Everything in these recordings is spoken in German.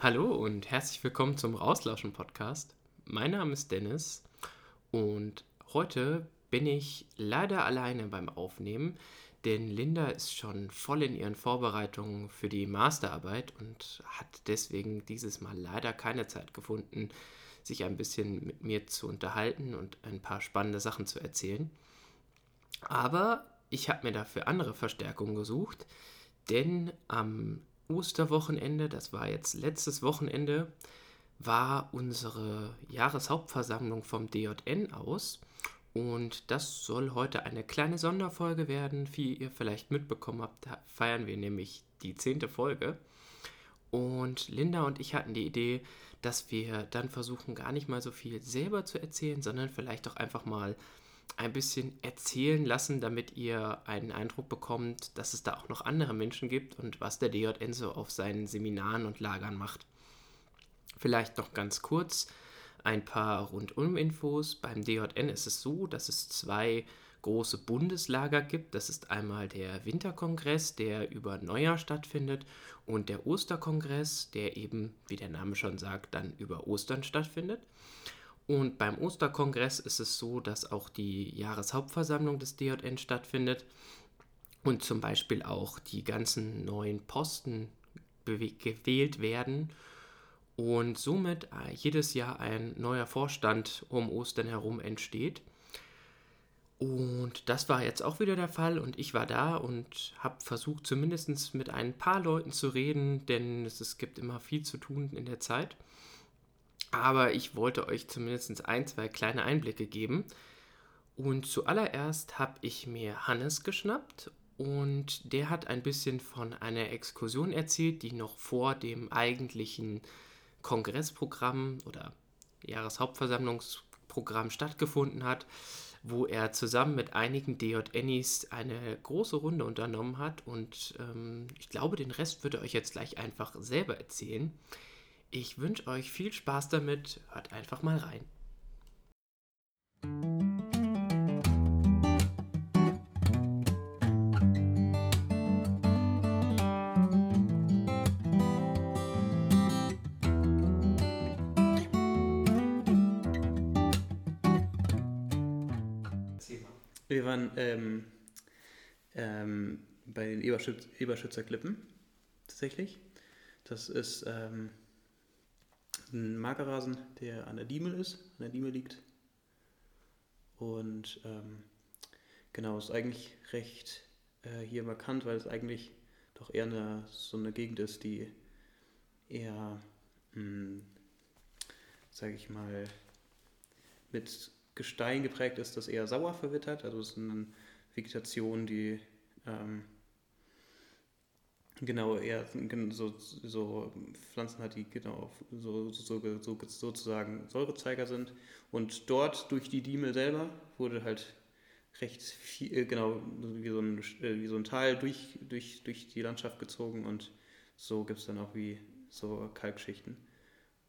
Hallo und herzlich willkommen zum Rauslauschen Podcast. Mein Name ist Dennis und heute bin ich leider alleine beim Aufnehmen, denn Linda ist schon voll in ihren Vorbereitungen für die Masterarbeit und hat deswegen dieses Mal leider keine Zeit gefunden, sich ein bisschen mit mir zu unterhalten und ein paar spannende Sachen zu erzählen. Aber ich habe mir dafür andere Verstärkungen gesucht, denn am Osterwochenende, das war jetzt letztes Wochenende, war unsere Jahreshauptversammlung vom DJN aus. Und das soll heute eine kleine Sonderfolge werden. Wie ihr vielleicht mitbekommen habt, feiern wir nämlich die zehnte Folge. Und Linda und ich hatten die Idee, dass wir dann versuchen, gar nicht mal so viel selber zu erzählen, sondern vielleicht auch einfach mal ein bisschen erzählen lassen, damit ihr einen Eindruck bekommt, dass es da auch noch andere Menschen gibt und was der DJN so auf seinen Seminaren und Lagern macht. Vielleicht noch ganz kurz ein paar Rundum-Infos. Beim DJN ist es so, dass es zwei große Bundeslager gibt. Das ist einmal der Winterkongress, der über Neujahr stattfindet, und der Osterkongress, der eben, wie der Name schon sagt, dann über Ostern stattfindet. Und beim Osterkongress ist es so, dass auch die Jahreshauptversammlung des DJN stattfindet und zum Beispiel auch die ganzen neuen Posten gewählt werden und somit äh, jedes Jahr ein neuer Vorstand um Ostern herum entsteht. Und das war jetzt auch wieder der Fall und ich war da und habe versucht zumindest mit ein paar Leuten zu reden, denn es, es gibt immer viel zu tun in der Zeit. Aber ich wollte euch zumindest ein, zwei kleine Einblicke geben. Und zuallererst habe ich mir Hannes geschnappt und der hat ein bisschen von einer Exkursion erzählt, die noch vor dem eigentlichen Kongressprogramm oder Jahreshauptversammlungsprogramm stattgefunden hat, wo er zusammen mit einigen DJNIs eine große Runde unternommen hat. Und ähm, ich glaube, den Rest wird er euch jetzt gleich einfach selber erzählen. Ich wünsche euch viel Spaß damit. Hört einfach mal rein. Wir waren ähm, ähm, bei den Eberschütz Eberschützer Klippen tatsächlich. Das ist ähm, ein Magerrasen, der an der Diemel ist, an der Diemel liegt. Und ähm, genau, ist eigentlich recht äh, hier markant, weil es eigentlich doch eher eine, so eine Gegend ist, die eher, hm, sage ich mal, mit Gestein geprägt ist, das eher sauer verwittert. Also es ist eine Vegetation, die ähm, Genau, eher so, so Pflanzen hat, die genau so, so, so, sozusagen Säurezeiger sind. Und dort durch die Diemel selber wurde halt recht viel, äh, genau, wie so ein, äh, wie so ein Tal durch, durch, durch die Landschaft gezogen und so gibt es dann auch wie so Kalkschichten.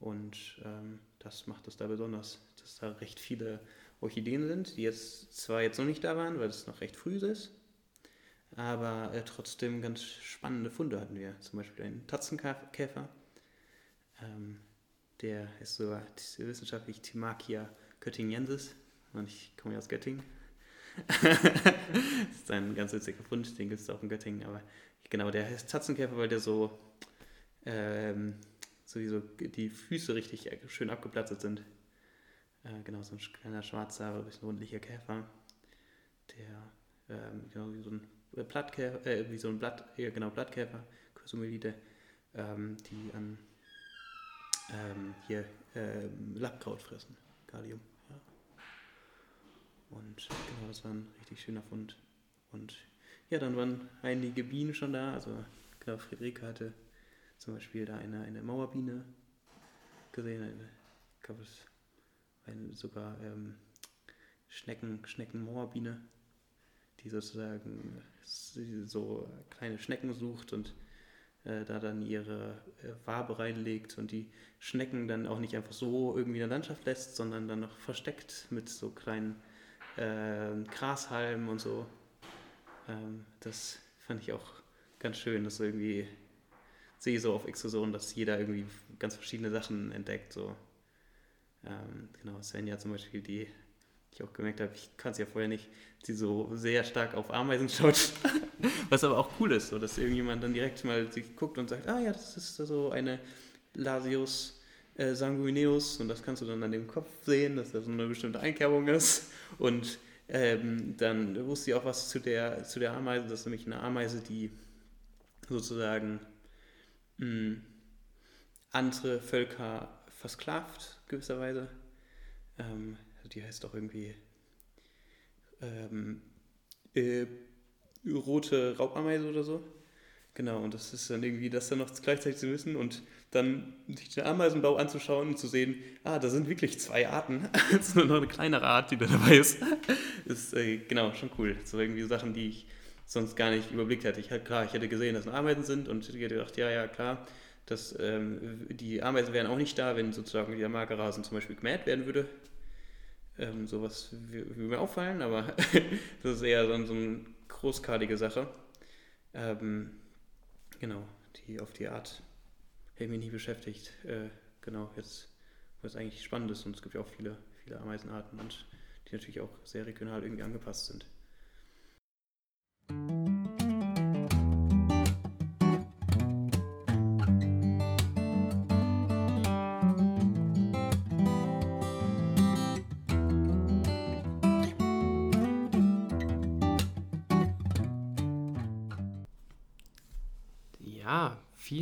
Und ähm, das macht es da besonders, dass da recht viele Orchideen sind, die jetzt zwar jetzt noch nicht da waren, weil es noch recht früh ist, aber äh, trotzdem ganz spannende Funde hatten wir. Zum Beispiel einen Tatzenkäfer, ähm, der ist sogar wissenschaftlich Timachia göttingensis und ich komme ja aus Göttingen. das ist ein ganz witziger Fund, den gibt es auch in Göttingen, aber genau, der heißt Tatzenkäfer, weil der so, ähm, so, die, so Füße richtig schön abgeplatzt sind. Äh, genau, so ein kleiner schwarzer, ein bisschen rundlicher Käfer, der ähm, genau wie so ein Blattkäfer, äh, wie so ein Blatt, ja, genau, Blattkäfer, Chrysomelide, ähm, die an ähm, hier ähm, Lappkraut fressen, Kalium. Ja. Und genau, das war ein richtig schöner Fund. Und ja, dann waren einige Bienen schon da. Also genau, Friederike hatte zum Beispiel da eine, eine Mauerbiene gesehen. Eine, glaube, es war sogar ähm, Schnecken, Schneckenmauerbiene die sozusagen so kleine Schnecken sucht und äh, da dann ihre äh, Wabe reinlegt und die Schnecken dann auch nicht einfach so irgendwie in der Landschaft lässt, sondern dann noch versteckt mit so kleinen äh, Grashalmen und so. Ähm, das fand ich auch ganz schön, das irgendwie sehe so auf Exkursionen, dass jeder irgendwie ganz verschiedene Sachen entdeckt. So. Ähm, genau, Svenja zum Beispiel, die ich auch gemerkt habe, ich kann es ja vorher nicht, sie so sehr stark auf Ameisen schaut, was aber auch cool ist, so dass irgendjemand dann direkt mal sich guckt und sagt, ah ja, das ist so eine Lasius äh, sanguineus und das kannst du dann an dem Kopf sehen, dass da so eine bestimmte Einkerbung ist und ähm, dann wusste sie auch was zu der, zu der Ameise, das ist nämlich eine Ameise, die sozusagen mh, hm, andere Völker versklavt, gewisserweise. Ähm, die heißt auch irgendwie ähm, äh, rote Raubameise oder so. Genau, und das ist dann irgendwie, das dann noch gleichzeitig zu wissen und dann sich den Ameisenbau anzuschauen und zu sehen, ah, da sind wirklich zwei Arten. Es ist nur noch eine kleinere Art, die da dabei ist. ist äh, genau schon cool. So irgendwie Sachen, die ich sonst gar nicht überblickt hätte. Ich klar, ich hätte gesehen, dass es Ameisen sind und ich hätte gedacht, ja, ja, klar, dass ähm, die Ameisen wären auch nicht da, wenn sozusagen der Magerrasen zum Beispiel gemäht werden würde. Ähm, sowas würde mir auffallen, aber das ist eher so, so eine großkartige Sache. Ähm, genau, die auf die Art hätte mich nie beschäftigt. Äh, genau, jetzt, was eigentlich spannend ist und es gibt ja auch viele, viele Ameisenarten und die natürlich auch sehr regional irgendwie angepasst sind.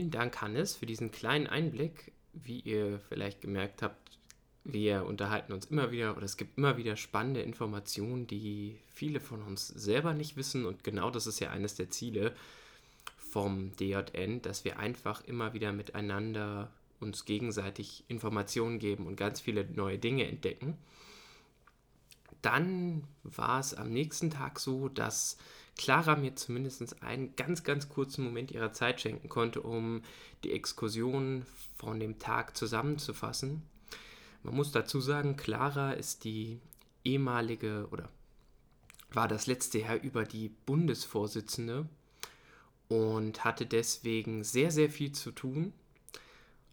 Vielen Dank, Hannes, für diesen kleinen Einblick. Wie ihr vielleicht gemerkt habt, wir unterhalten uns immer wieder oder es gibt immer wieder spannende Informationen, die viele von uns selber nicht wissen. Und genau das ist ja eines der Ziele vom DJN, dass wir einfach immer wieder miteinander uns gegenseitig Informationen geben und ganz viele neue Dinge entdecken. Dann war es am nächsten Tag so, dass Clara mir zumindest einen ganz, ganz kurzen Moment ihrer Zeit schenken konnte, um die Exkursion von dem Tag zusammenzufassen. Man muss dazu sagen, Clara ist die ehemalige oder war das letzte Jahr über die Bundesvorsitzende und hatte deswegen sehr, sehr viel zu tun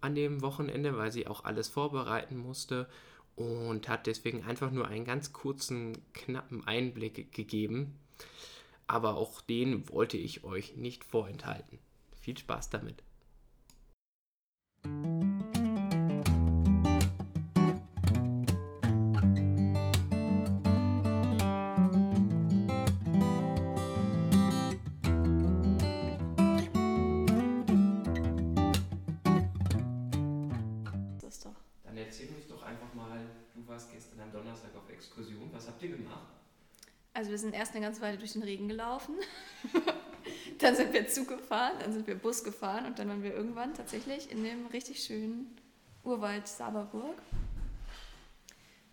an dem Wochenende, weil sie auch alles vorbereiten musste und hat deswegen einfach nur einen ganz kurzen, knappen Einblick gegeben aber auch den wollte ich euch nicht vorenthalten. Viel Spaß damit. Dann erzähl uns doch einfach mal, du warst gestern am Donnerstag auf Exkursion. Was habt ihr gemacht? Also wir sind erst eine ganze Weile durch den Regen gelaufen. dann sind wir Zug gefahren, dann sind wir Bus gefahren und dann waren wir irgendwann tatsächlich in dem richtig schönen Urwald Saberburg,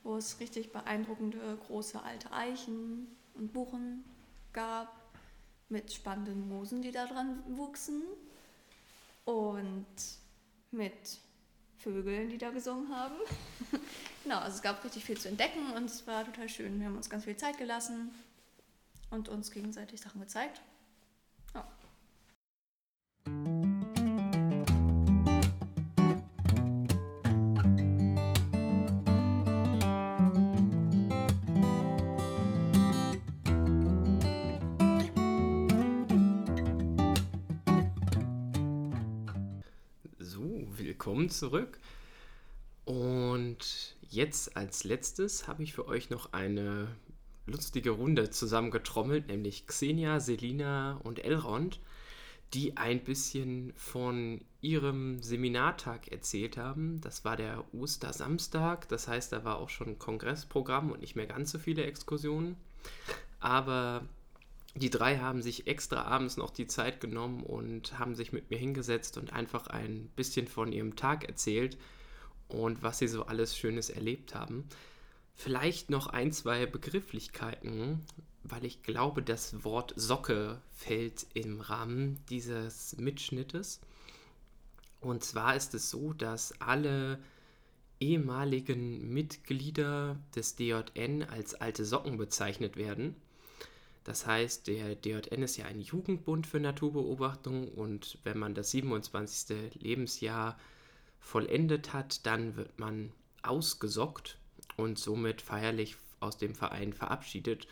wo es richtig beeindruckende große alte Eichen und Buchen gab mit spannenden Moosen, die da dran wuchsen und mit Vögeln, die da gesungen haben. genau, also es gab richtig viel zu entdecken und es war total schön. Wir haben uns ganz viel Zeit gelassen und uns gegenseitig Sachen gezeigt. Ja. willkommen zurück. Und jetzt als letztes habe ich für euch noch eine lustige Runde zusammengetrommelt, nämlich Xenia, Selina und Elrond, die ein bisschen von ihrem Seminartag erzählt haben. Das war der Ostersamstag, das heißt, da war auch schon ein Kongressprogramm und nicht mehr ganz so viele Exkursionen. Aber die drei haben sich extra abends noch die Zeit genommen und haben sich mit mir hingesetzt und einfach ein bisschen von ihrem Tag erzählt und was sie so alles Schönes erlebt haben. Vielleicht noch ein, zwei Begrifflichkeiten, weil ich glaube, das Wort Socke fällt im Rahmen dieses Mitschnittes. Und zwar ist es so, dass alle ehemaligen Mitglieder des DJN als alte Socken bezeichnet werden. Das heißt, der DJN ist ja ein Jugendbund für Naturbeobachtung und wenn man das 27. Lebensjahr vollendet hat, dann wird man ausgesockt und somit feierlich aus dem Verein verabschiedet.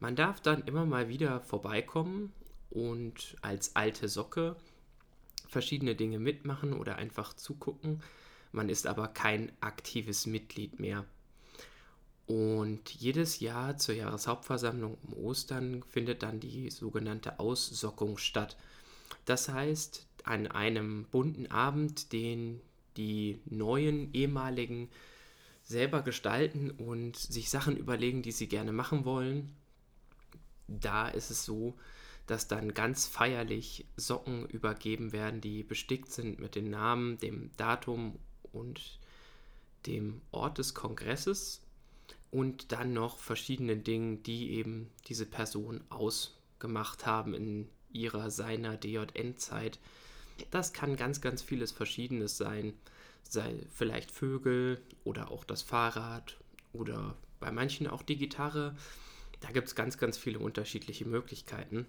Man darf dann immer mal wieder vorbeikommen und als alte Socke verschiedene Dinge mitmachen oder einfach zugucken. Man ist aber kein aktives Mitglied mehr. Und jedes Jahr zur Jahreshauptversammlung um Ostern findet dann die sogenannte Aussockung statt. Das heißt, an einem bunten Abend, den die neuen ehemaligen selber gestalten und sich Sachen überlegen, die sie gerne machen wollen, da ist es so, dass dann ganz feierlich Socken übergeben werden, die bestickt sind mit dem Namen, dem Datum und dem Ort des Kongresses und dann noch verschiedenen Dingen, die eben diese Person ausgemacht haben in ihrer, seiner DJN-Zeit. Das kann ganz, ganz vieles Verschiedenes sein. Sei vielleicht Vögel oder auch das Fahrrad oder bei manchen auch die Gitarre. Da gibt es ganz, ganz viele unterschiedliche Möglichkeiten.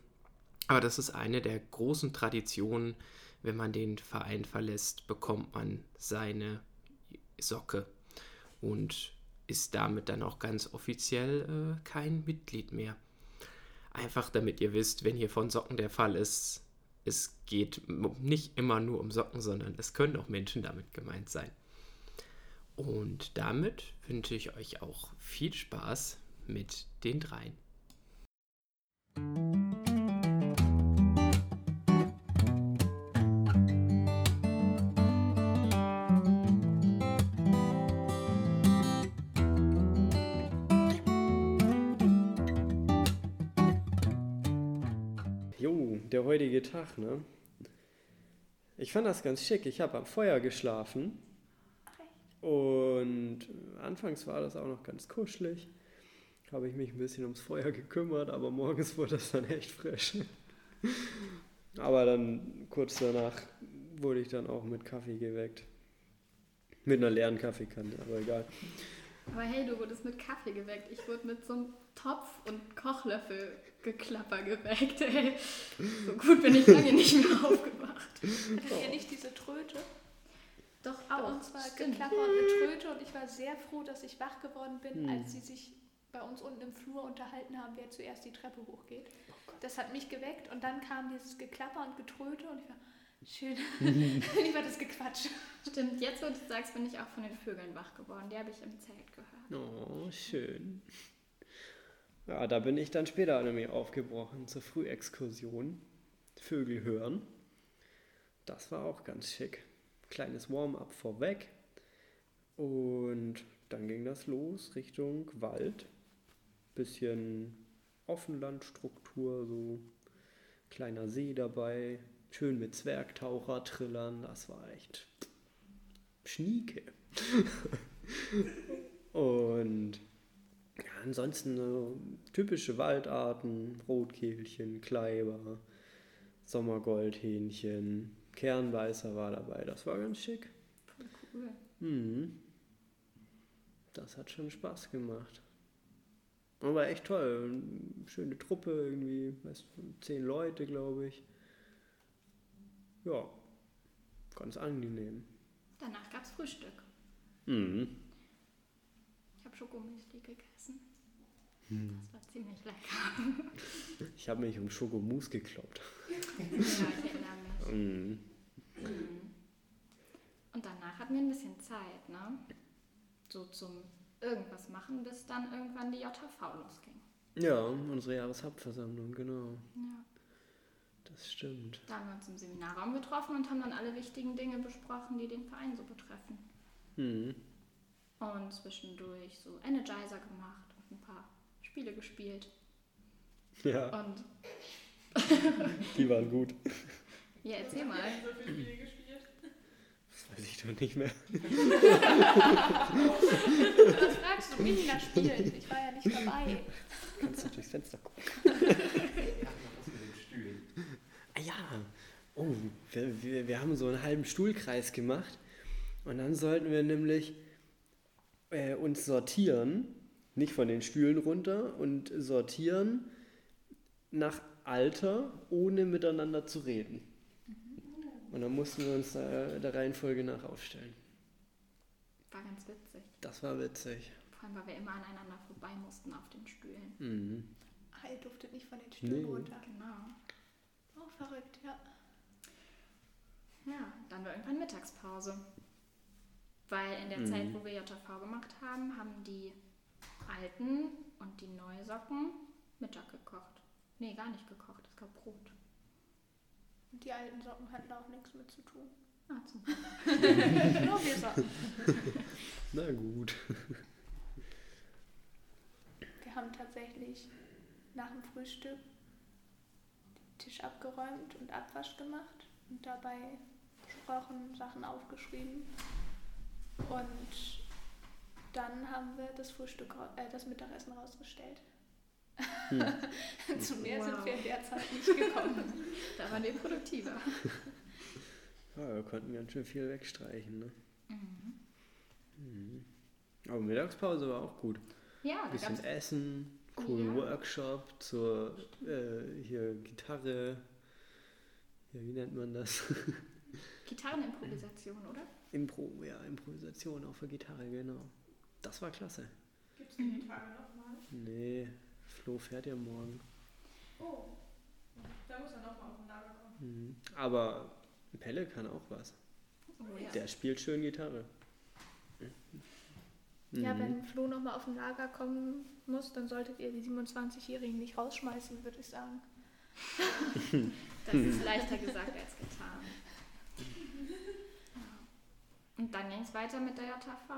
Aber das ist eine der großen Traditionen. Wenn man den Verein verlässt, bekommt man seine Socke und ist damit dann auch ganz offiziell äh, kein Mitglied mehr. Einfach damit ihr wisst, wenn hier von Socken der Fall ist, es geht nicht immer nur um Socken, sondern es können auch Menschen damit gemeint sein. Und damit wünsche ich euch auch viel Spaß mit den dreien. Tag, ne? Ich fand das ganz schick. Ich habe am Feuer geschlafen. Und anfangs war das auch noch ganz kuschelig. Habe ich mich ein bisschen ums Feuer gekümmert, aber morgens wurde das dann echt frisch. aber dann kurz danach wurde ich dann auch mit Kaffee geweckt. Mit einer leeren Kaffeekanne, aber egal. Aber hey, du wurdest mit Kaffee geweckt. Ich wurde mit so einem Topf und Kochlöffel geklapper geweckt. Ey. So gut bin ich lange nicht mehr aufgewacht. Hattet ihr nicht diese Tröte? Doch Bei auch. uns war Stimmt. Geklapper und eine Tröte und ich war sehr froh, dass ich wach geworden bin, Hm. als sie sich bei uns unten im Flur unterhalten haben, wer zuerst die Treppe hochgeht. Das hat mich geweckt und dann kam dieses Geklapper und Getröte und ich war schön. Lieber das Gequatsch. Stimmt, jetzt wo du sagst, bin ich auch von den Vögeln wach geworden. Die habe ich im Zelt gehört. Oh, schön. Ja, da bin ich dann später nämlich aufgebrochen zur Frühexkursion. Vögel hören. Das war auch ganz schick. Kleines Warm-up vorweg. Und dann ging das los Richtung Wald. Bisschen Offenlandstruktur, so kleiner See dabei. Schön mit Zwergtaucher trillern. Das war echt schnieke. Und ja, ansonsten so typische Waldarten, Rotkehlchen, Kleiber, Sommergoldhähnchen, Kernbeißer war dabei. Das war ganz schick. Cool. Mhm. Das hat schon Spaß gemacht. Aber echt toll. Schöne Truppe irgendwie, weißt zehn Leute, glaube ich. Ja, ganz angenehm. Danach gab es Frühstück. Mhm. Ich habe Schokomüsli gegessen. Das war ziemlich lecker. Ich habe mich um Schokomousse gekloppt. ja, ich erinnere mich. Mhm. Und danach hatten wir ein bisschen Zeit, ne? So zum irgendwas machen, bis dann irgendwann die JV losging. Ja, unsere Jahreshauptversammlung, genau. Ja. Das stimmt. Da haben wir uns im Seminarraum getroffen und haben dann alle wichtigen Dinge besprochen, die den Verein so betreffen. Mhm. Und zwischendurch so Energizer gemacht und ein paar Spiele gespielt. Ja, Und die waren gut. ja, erzähl mal. Das weiß ich doch nicht mehr. Was fragst du mich nach Spielen? Ich war ja nicht dabei. Kannst du durchs Fenster gucken. Ja. Oh, wir, wir, wir haben so einen halben Stuhlkreis gemacht. Und dann sollten wir nämlich äh, uns sortieren. Nicht von den Stühlen runter und sortieren nach Alter, ohne miteinander zu reden. Und dann mussten wir uns da der Reihenfolge nach aufstellen. War ganz witzig. Das war witzig. Vor allem, weil wir immer aneinander vorbei mussten auf den Stühlen. Mhm. Ah, ihr durftet nicht von den Stühlen Nee. runter. Genau. Oh, verrückt, ja. Ja, dann war irgendwann Mittagspause. Weil in der Mhm. Zeit, wo wir JV gemacht haben, haben die alten und die Neusocken Mittag gekocht. Nee, gar nicht gekocht, es gab Brot. Und die alten Socken hatten auch nichts mit zu tun. Ah, zum Nur wir Socken. Na gut. Wir haben tatsächlich nach dem Frühstück Tisch abgeräumt und Abwasch gemacht und dabei gesprochen, Sachen aufgeschrieben. Und dann haben wir das Frühstück, äh, das Mittagessen rausgestellt. Zu mehr sind Wow. wir in der Zeit nicht gekommen. Da waren wir produktiver. Ja, wir konnten ganz schön viel wegstreichen. Ne? Mhm. Mhm. Aber Mittagspause war auch gut. Ja, Ein bisschen Essen, coolen Ja. Workshop zur äh, hier Gitarre. Ja, wie nennt man das? Gitarrenimprovisation, oder? Impro, ja, Improvisation auf der Gitarre, genau. Das war klasse. Gibt es die Tage nochmal? Nee, Flo fährt ja morgen. Oh, da muss er nochmal auf den Lager kommen. Mhm. Aber Pelle kann auch was. Oh, ja. Der spielt schön Gitarre. Ja, Mhm. wenn Flo nochmal auf den Lager kommen muss, dann solltet ihr die 27-Jährigen nicht rausschmeißen, würde ich sagen. Das ist leichter gesagt als getan. Und dann ging es weiter mit der JV.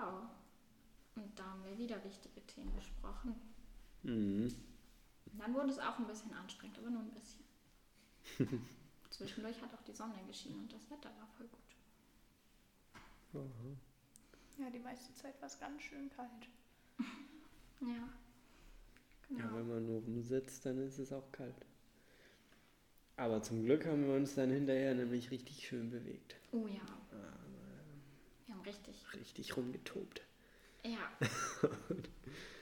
Und da haben wir wieder wichtige Themen besprochen. Mhm. Dann wurde es auch ein bisschen anstrengend, aber nur ein bisschen. Zwischendurch hat auch die Sonne geschienen und das Wetter war voll gut. Aha. Ja, die meiste Zeit war es ganz schön kalt. Ja. Genau. Ja, wenn man nur rumsitzt, dann ist es auch kalt. Aber zum Glück haben wir uns dann hinterher nämlich richtig schön bewegt. Oh ja, wir haben richtig. Richtig rumgetobt. Ja.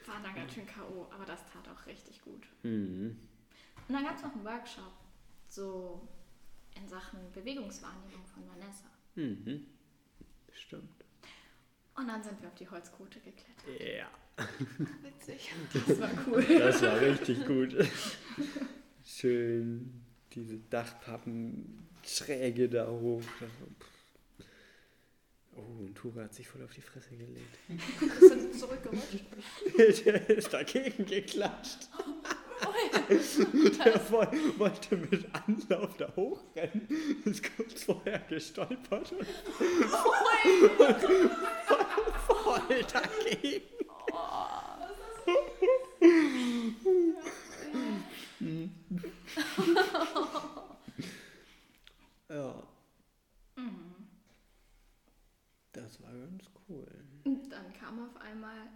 War dann ganz schön K.O., aber das tat auch richtig gut. Mhm. Und dann gab es noch einen Workshop, so in Sachen Bewegungswahrnehmung von Vanessa. Mhm. Stimmt. Und dann sind wir auf die Holzkote geklettert. Ja. Witzig. Das war cool. Das war richtig gut. Schön diese Dachpappenschräge da hoch. Oh, und Tura hat sich voll auf die Fresse gelegt. Ist er zurückgerutscht? Der ist dagegen geklatscht. Der woll- wollte mit Anlauf da hochrennen, ist kurz vorher gestolpert und voll dagegen. Ja. Das war ganz cool. Und dann kam auf einmal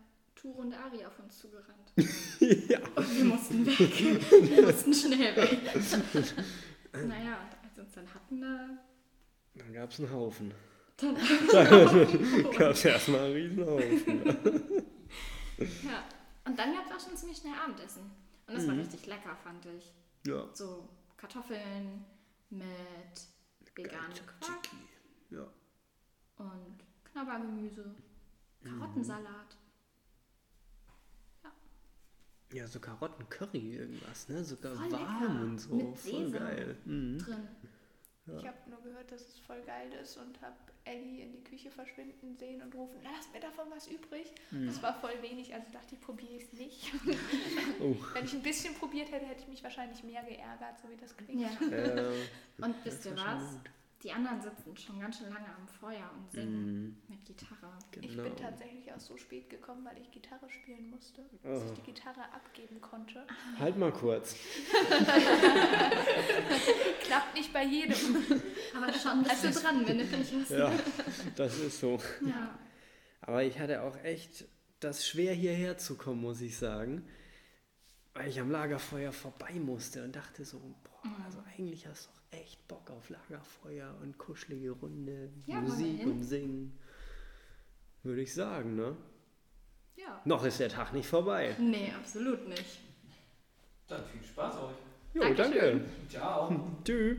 Tur und Ari auf uns zugerannt. ja. Und wir mussten weg. Wir mussten schnell weg. naja, als wir uns dann hatten, da Dann gab es einen Haufen. dann Gab es erstmal einen Riesenhaufen. Ja. Und dann gab es auch schon ziemlich schnell Abendessen. Und das war Mhm. richtig lecker, fand ich. Ja. So Kartoffeln mit veganem Quark. Ja. und Knabbergemüse, Karottensalat. Ja, so Karotten-Curry irgendwas, ne? Sogar Voll warm lecker. und so. Mit Voll Sesam. geil. Mhm. drin. Ja. Ich habe nur gehört, dass es voll geil ist und habe Ellie in die Küche verschwinden sehen und rufen, lass mir davon was übrig. Das war voll wenig, also dachte ich, probiere ich es nicht. Oh. Wenn ich ein bisschen probiert hätte, hätte ich mich wahrscheinlich mehr geärgert, so wie das klingt. Ja. Äh, Und das wisst ihr was? gut. Die anderen sitzen schon ganz schön lange am Feuer und singen Mhm. mit Gitarre. Ich Genau. bin tatsächlich auch so spät gekommen, weil ich Gitarre spielen musste, Oh. dass ich die Gitarre abgeben konnte. Halt mal kurz. Klappt nicht bei jedem. Aber schon bist du dran, wenn du hast. Ja, das ist so. Ja. Aber ich hatte auch echt das schwer hierher zu kommen, muss ich sagen. Weil ich am Lagerfeuer vorbei musste und dachte so, boah, also eigentlich hast du doch echt Bock auf Lagerfeuer und kuschelige Runde, Ja, Musik und Singen. Würde ich sagen, ne? ja. Noch ist der Tag nicht vorbei. Nee, absolut nicht. Dann viel Spaß euch. Jo, Dankeschön. danke. Ciao. Tschüss.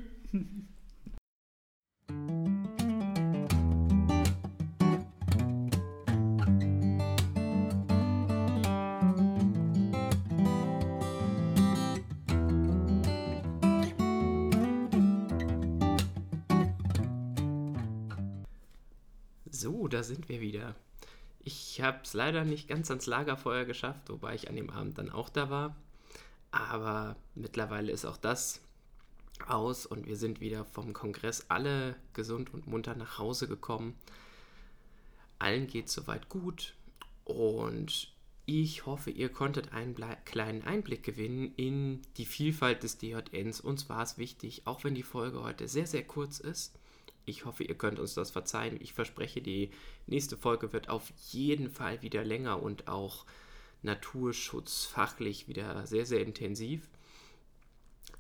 So, da sind wir wieder. Ich habe es leider nicht ganz ans Lagerfeuer geschafft, wobei ich an dem Abend dann auch da war. Aber mittlerweile ist auch das aus und wir sind wieder vom Kongress alle gesund und munter nach Hause gekommen. Allen geht soweit gut und ich hoffe, ihr konntet einen kleinen Einblick gewinnen in die Vielfalt des DJNs. Uns war es wichtig, auch wenn die Folge heute sehr, sehr kurz ist. Ich hoffe, ihr könnt uns das verzeihen. Ich verspreche, die nächste Folge wird auf jeden Fall wieder länger und auch naturschutzfachlich wieder sehr, sehr intensiv.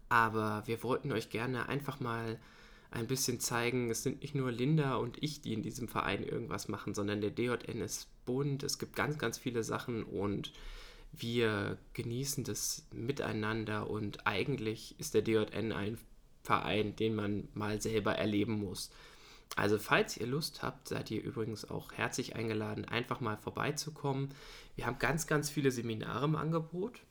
Aber wir wollten euch gerne einfach mal ein bisschen zeigen, es sind nicht nur Linda und ich, die in diesem Verein irgendwas machen, sondern der DJN ist bunt, es gibt ganz, ganz viele Sachen und wir genießen das miteinander und eigentlich ist der DJN ein Verein, den man mal selber erleben muss. Also falls ihr Lust habt, seid ihr übrigens auch herzlich eingeladen, einfach mal vorbeizukommen. Wir haben ganz, ganz viele Seminare im Angebot.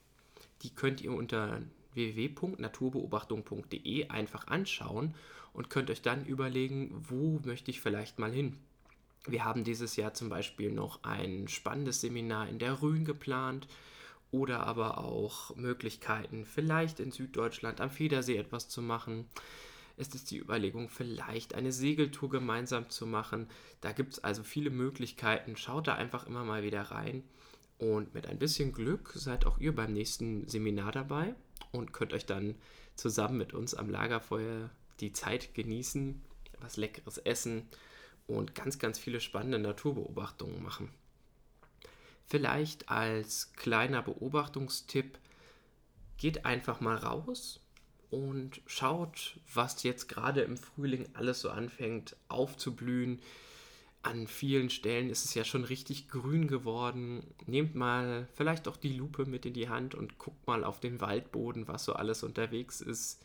Die könnt ihr unter www.naturbeobachtung.de einfach anschauen und könnt euch dann überlegen, wo möchte ich vielleicht mal hin. Wir haben dieses Jahr zum Beispiel noch ein spannendes Seminar in der Rhön geplant oder aber auch Möglichkeiten, vielleicht in Süddeutschland am Federsee etwas zu machen. Es ist die Überlegung, vielleicht eine Segeltour gemeinsam zu machen. Da gibt es also viele Möglichkeiten. Schaut da einfach immer mal wieder rein. Und mit ein bisschen Glück seid auch ihr beim nächsten Seminar dabei und könnt euch dann zusammen mit uns am Lagerfeuer die Zeit genießen, was Leckeres essen und ganz, ganz viele spannende Naturbeobachtungen machen. Vielleicht als kleiner Beobachtungstipp, geht einfach mal raus und schaut, was jetzt gerade im Frühling alles so anfängt aufzublühen. An vielen Stellen ist es ja schon richtig grün geworden. Nehmt mal vielleicht auch die Lupe mit in die Hand und guckt mal auf den Waldboden, was so alles unterwegs ist.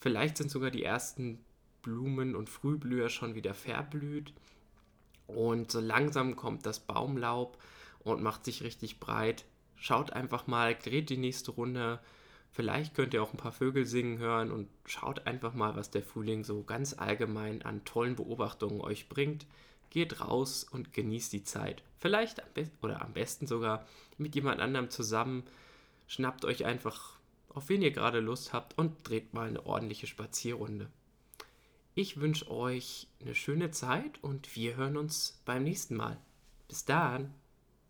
Vielleicht sind sogar die ersten Blumen und Frühblüher schon wieder verblüht. Und so langsam kommt das Baumlaub und macht sich richtig breit. Schaut einfach mal, dreht die nächste Runde. Vielleicht könnt ihr auch ein paar Vögel singen hören und schaut einfach mal, was der Frühling so ganz allgemein an tollen Beobachtungen euch bringt. Geht raus und genießt die Zeit. Vielleicht am oder am besten sogar mit jemand anderem zusammen. Schnappt euch einfach, auf wen ihr gerade Lust habt und dreht mal eine ordentliche Spazierrunde. Ich wünsche euch eine schöne Zeit und wir hören uns beim nächsten Mal. Bis dann.